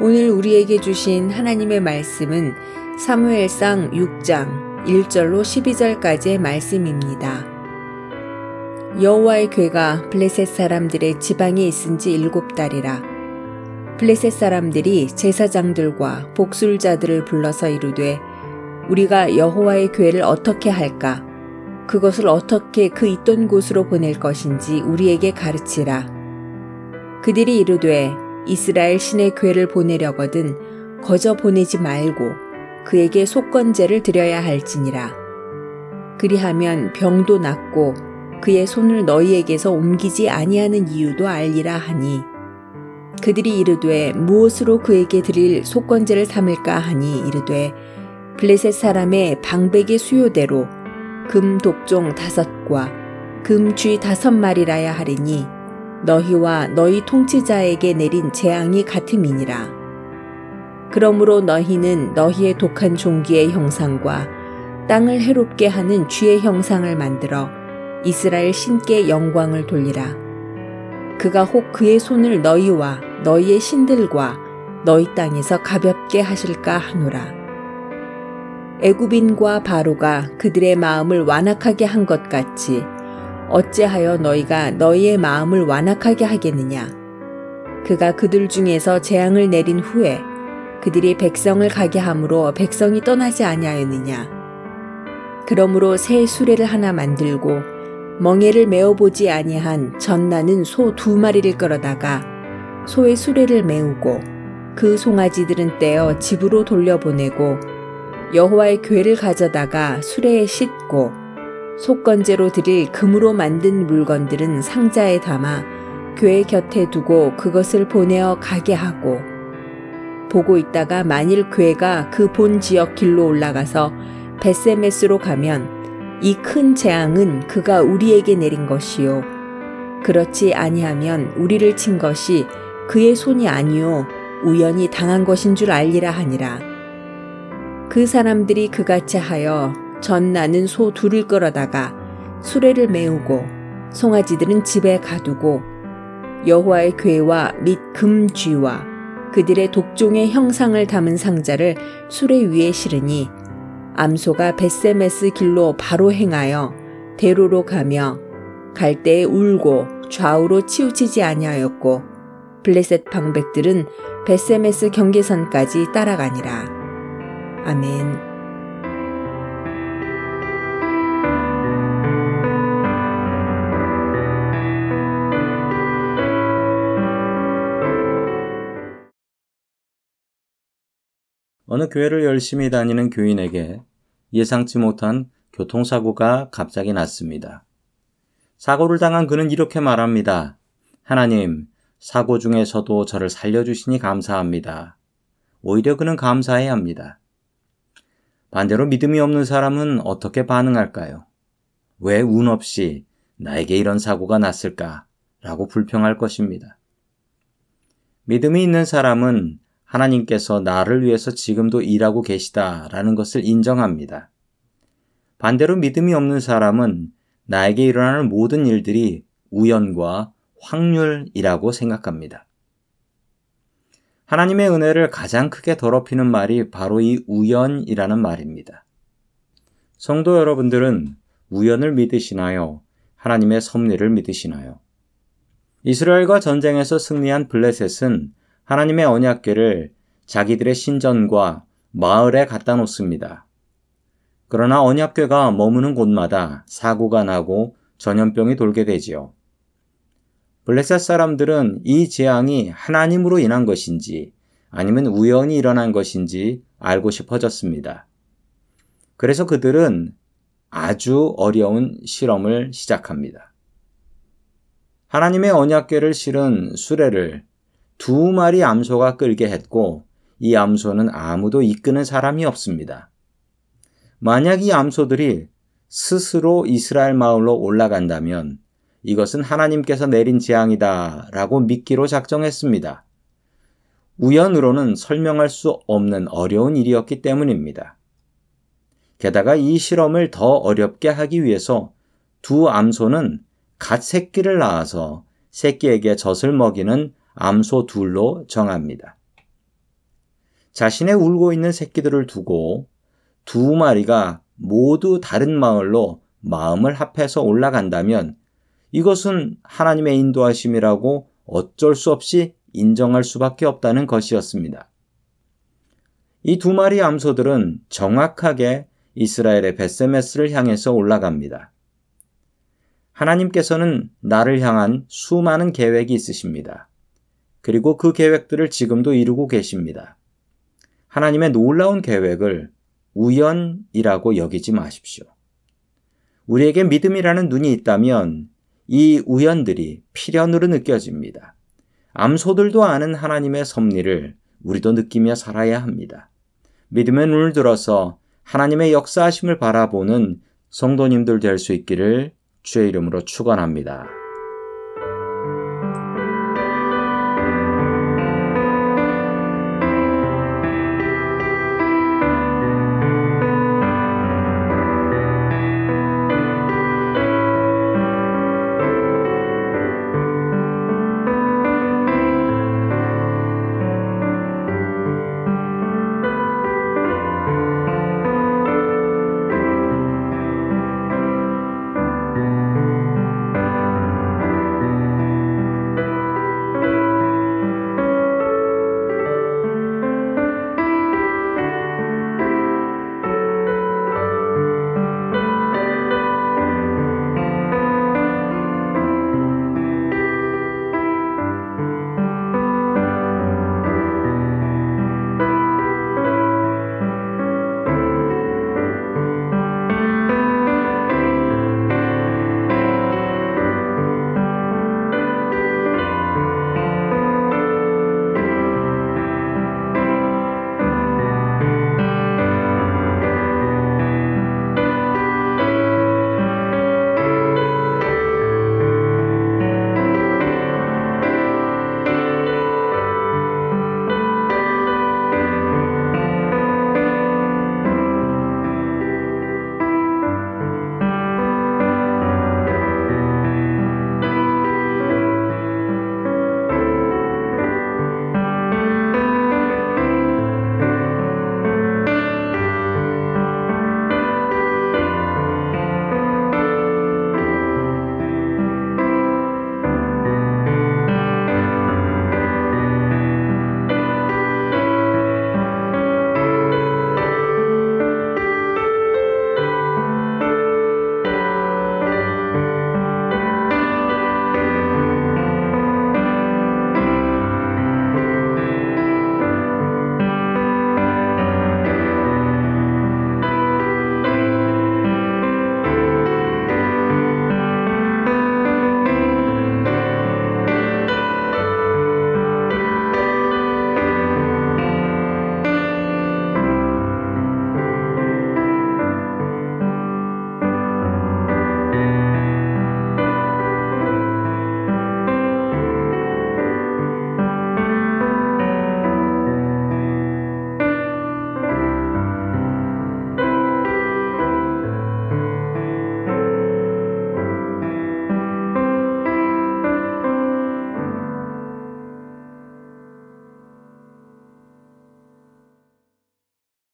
오늘 우리에게 주신 하나님의 말씀은 사무엘상 6장 1절로 12절까지의 말씀입니다. 여호와의 괴가 블레셋 사람들의 지방에 있은 지 일곱 달이라. 블레셋 사람들이 제사장들과 복술자들을 불러서 이르되 우리가 여호와의 괴를 어떻게 할까? 그것을 어떻게 그 있던 곳으로 보낼 것인지 우리에게 가르치라. 그들이 이르되 이스라엘 신의 괴를 보내려거든 거저 보내지 말고 그에게 속건제를 드려야 할지니라. 그리하면 병도 낫고 그의 손을 너희에게서 옮기지 아니하는 이유도 알리라 하니 그들이 이르되 무엇으로 그에게 드릴 속건제를 삼을까 하니 이르되 블레셋 사람의 방백의 수요대로 금 독종 다섯과 금 쥐 다섯 마리라야 하리니 너희와 너희 통치자에게 내린 재앙이 같음이니라. 그러므로 너희는 너희의 독한 종기의 형상과 땅을 해롭게 하는 쥐의 형상을 만들어 이스라엘 신께 영광을 돌리라. 그가 혹 그의 손을 너희와 너희의 신들과 너희 땅에서 가볍게 하실까 하노라. 애굽인과 바로가 그들의 마음을 완악하게 한 것 같이 어찌하여 너희가 너희의 마음을 완악하게 하겠느냐? 그가 그들 중에서 재앙을 내린 후에 그들이 백성을 가게 함으로 백성이 떠나지 아니하였느냐? 그러므로 새 수레를 하나 만들고 멍에를 메어 보지 아니한 전나는 소 두 마리를 끌어다가 소의 수레를 메우고 그 송아지들은 떼어 집으로 돌려보내고 여호와의 괴를 가져다가 수레에 싣고 속건제로 드릴 금으로 만든 물건들은 상자에 담아 교회 곁에 두고 그것을 보내어 가게 하고 보고 있다가 만일 괴가 그 본 지역 길로 올라가서 베세메스로 가면 이 큰 재앙은 그가 우리에게 내린 것이요. 그렇지 아니하면 우리를 친 것이 그의 손이 아니요. 우연히 당한 것인 줄 알리라 하니라. 그 사람들이 그같이 하여 전 나는 소 둘을 끌어다가 수레를 메우고 송아지들은 집에 가두고 여호와의 괴와 및 금쥐와 그들의 독종의 형상을 담은 상자를 수레 위에 실으니 암소가 베세메스 길로 바로 행하여 대로로 가며 갈 때에 울고 좌우로 치우치지 아니하였고 블레셋 방백들은 베세메스 경계선까지 따라가니라. 아멘. 어느 교회를 열심히 다니는 교인에게 예상치 못한 교통사고가 갑자기 났습니다. 사고를 당한 그는 이렇게 말합니다. 하나님, 사고 중에서도 저를 살려주시니 감사합니다. 오히려 그는 감사해야 합니다. 반대로 믿음이 없는 사람은 어떻게 반응할까요? 왜 운 없이 나에게 이런 사고가 났을까? 라고 불평할 것입니다. 믿음이 있는 사람은 하나님께서 나를 위해서 지금도 일하고 계시다라는 것을 인정합니다. 반대로 믿음이 없는 사람은 나에게 일어나는 모든 일들이 우연과 확률이라고 생각합니다. 하나님의 은혜를 가장 크게 더럽히는 말이 바로 이 우연이라는 말입니다. 성도 여러분들은 우연을 믿으시나요? 하나님의 섭리를 믿으시나요? 이스라엘과 전쟁에서 승리한 블레셋은 하나님의 언약궤를 자기들의 신전과 마을에 갖다 놓습니다. 그러나 언약궤가 머무는 곳마다 사고가 나고 전염병이 돌게 되지요. 블레셋 사람들은 이 재앙이 하나님으로 인한 것인지 아니면 우연히 일어난 것인지 알고 싶어졌습니다. 그래서 그들은 아주 어려운 실험을 시작합니다. 하나님의 언약궤를 실은 수레를 두 마리 암소가 끌게 했고 이 암소는 아무도 이끄는 사람이 없습니다. 만약 이 암소들이 스스로 이스라엘 마을로 올라간다면 이것은 하나님께서 내린 재앙이다 라고 믿기로 작정했습니다. 우연으로는 설명할 수 없는 어려운 일이었기 때문입니다. 게다가 이 실험을 더 어렵게 하기 위해서 두 암소는 갓 새끼를 낳아서 새끼에게 젖을 먹이는 암소 둘로 정합니다. 자신의 울고 있는 새끼들을 두고 두 마리가 모두 다른 마을로 마음을 합해서 올라간다면 이것은 하나님의 인도하심이라고 어쩔 수 없이 인정할 수밖에 없다는 것이었습니다. 이 두 마리 암소들은 정확하게 이스라엘의 베세메스를 향해서 올라갑니다. 하나님께서는 나를 향한 수많은 계획이 있으십니다. 그리고 그 계획들을 지금도 이루고 계십니다. 하나님의 놀라운 계획을 우연이라고 여기지 마십시오. 우리에게 믿음이라는 눈이 있다면 이 우연들이 필연으로 느껴집니다. 암소들도 아는 하나님의 섭리를 우리도 느끼며 살아야 합니다. 믿음의 눈을 들어서 하나님의 역사하심을 바라보는 성도님들 될 수 있기를 주의 이름으로 축원합니다.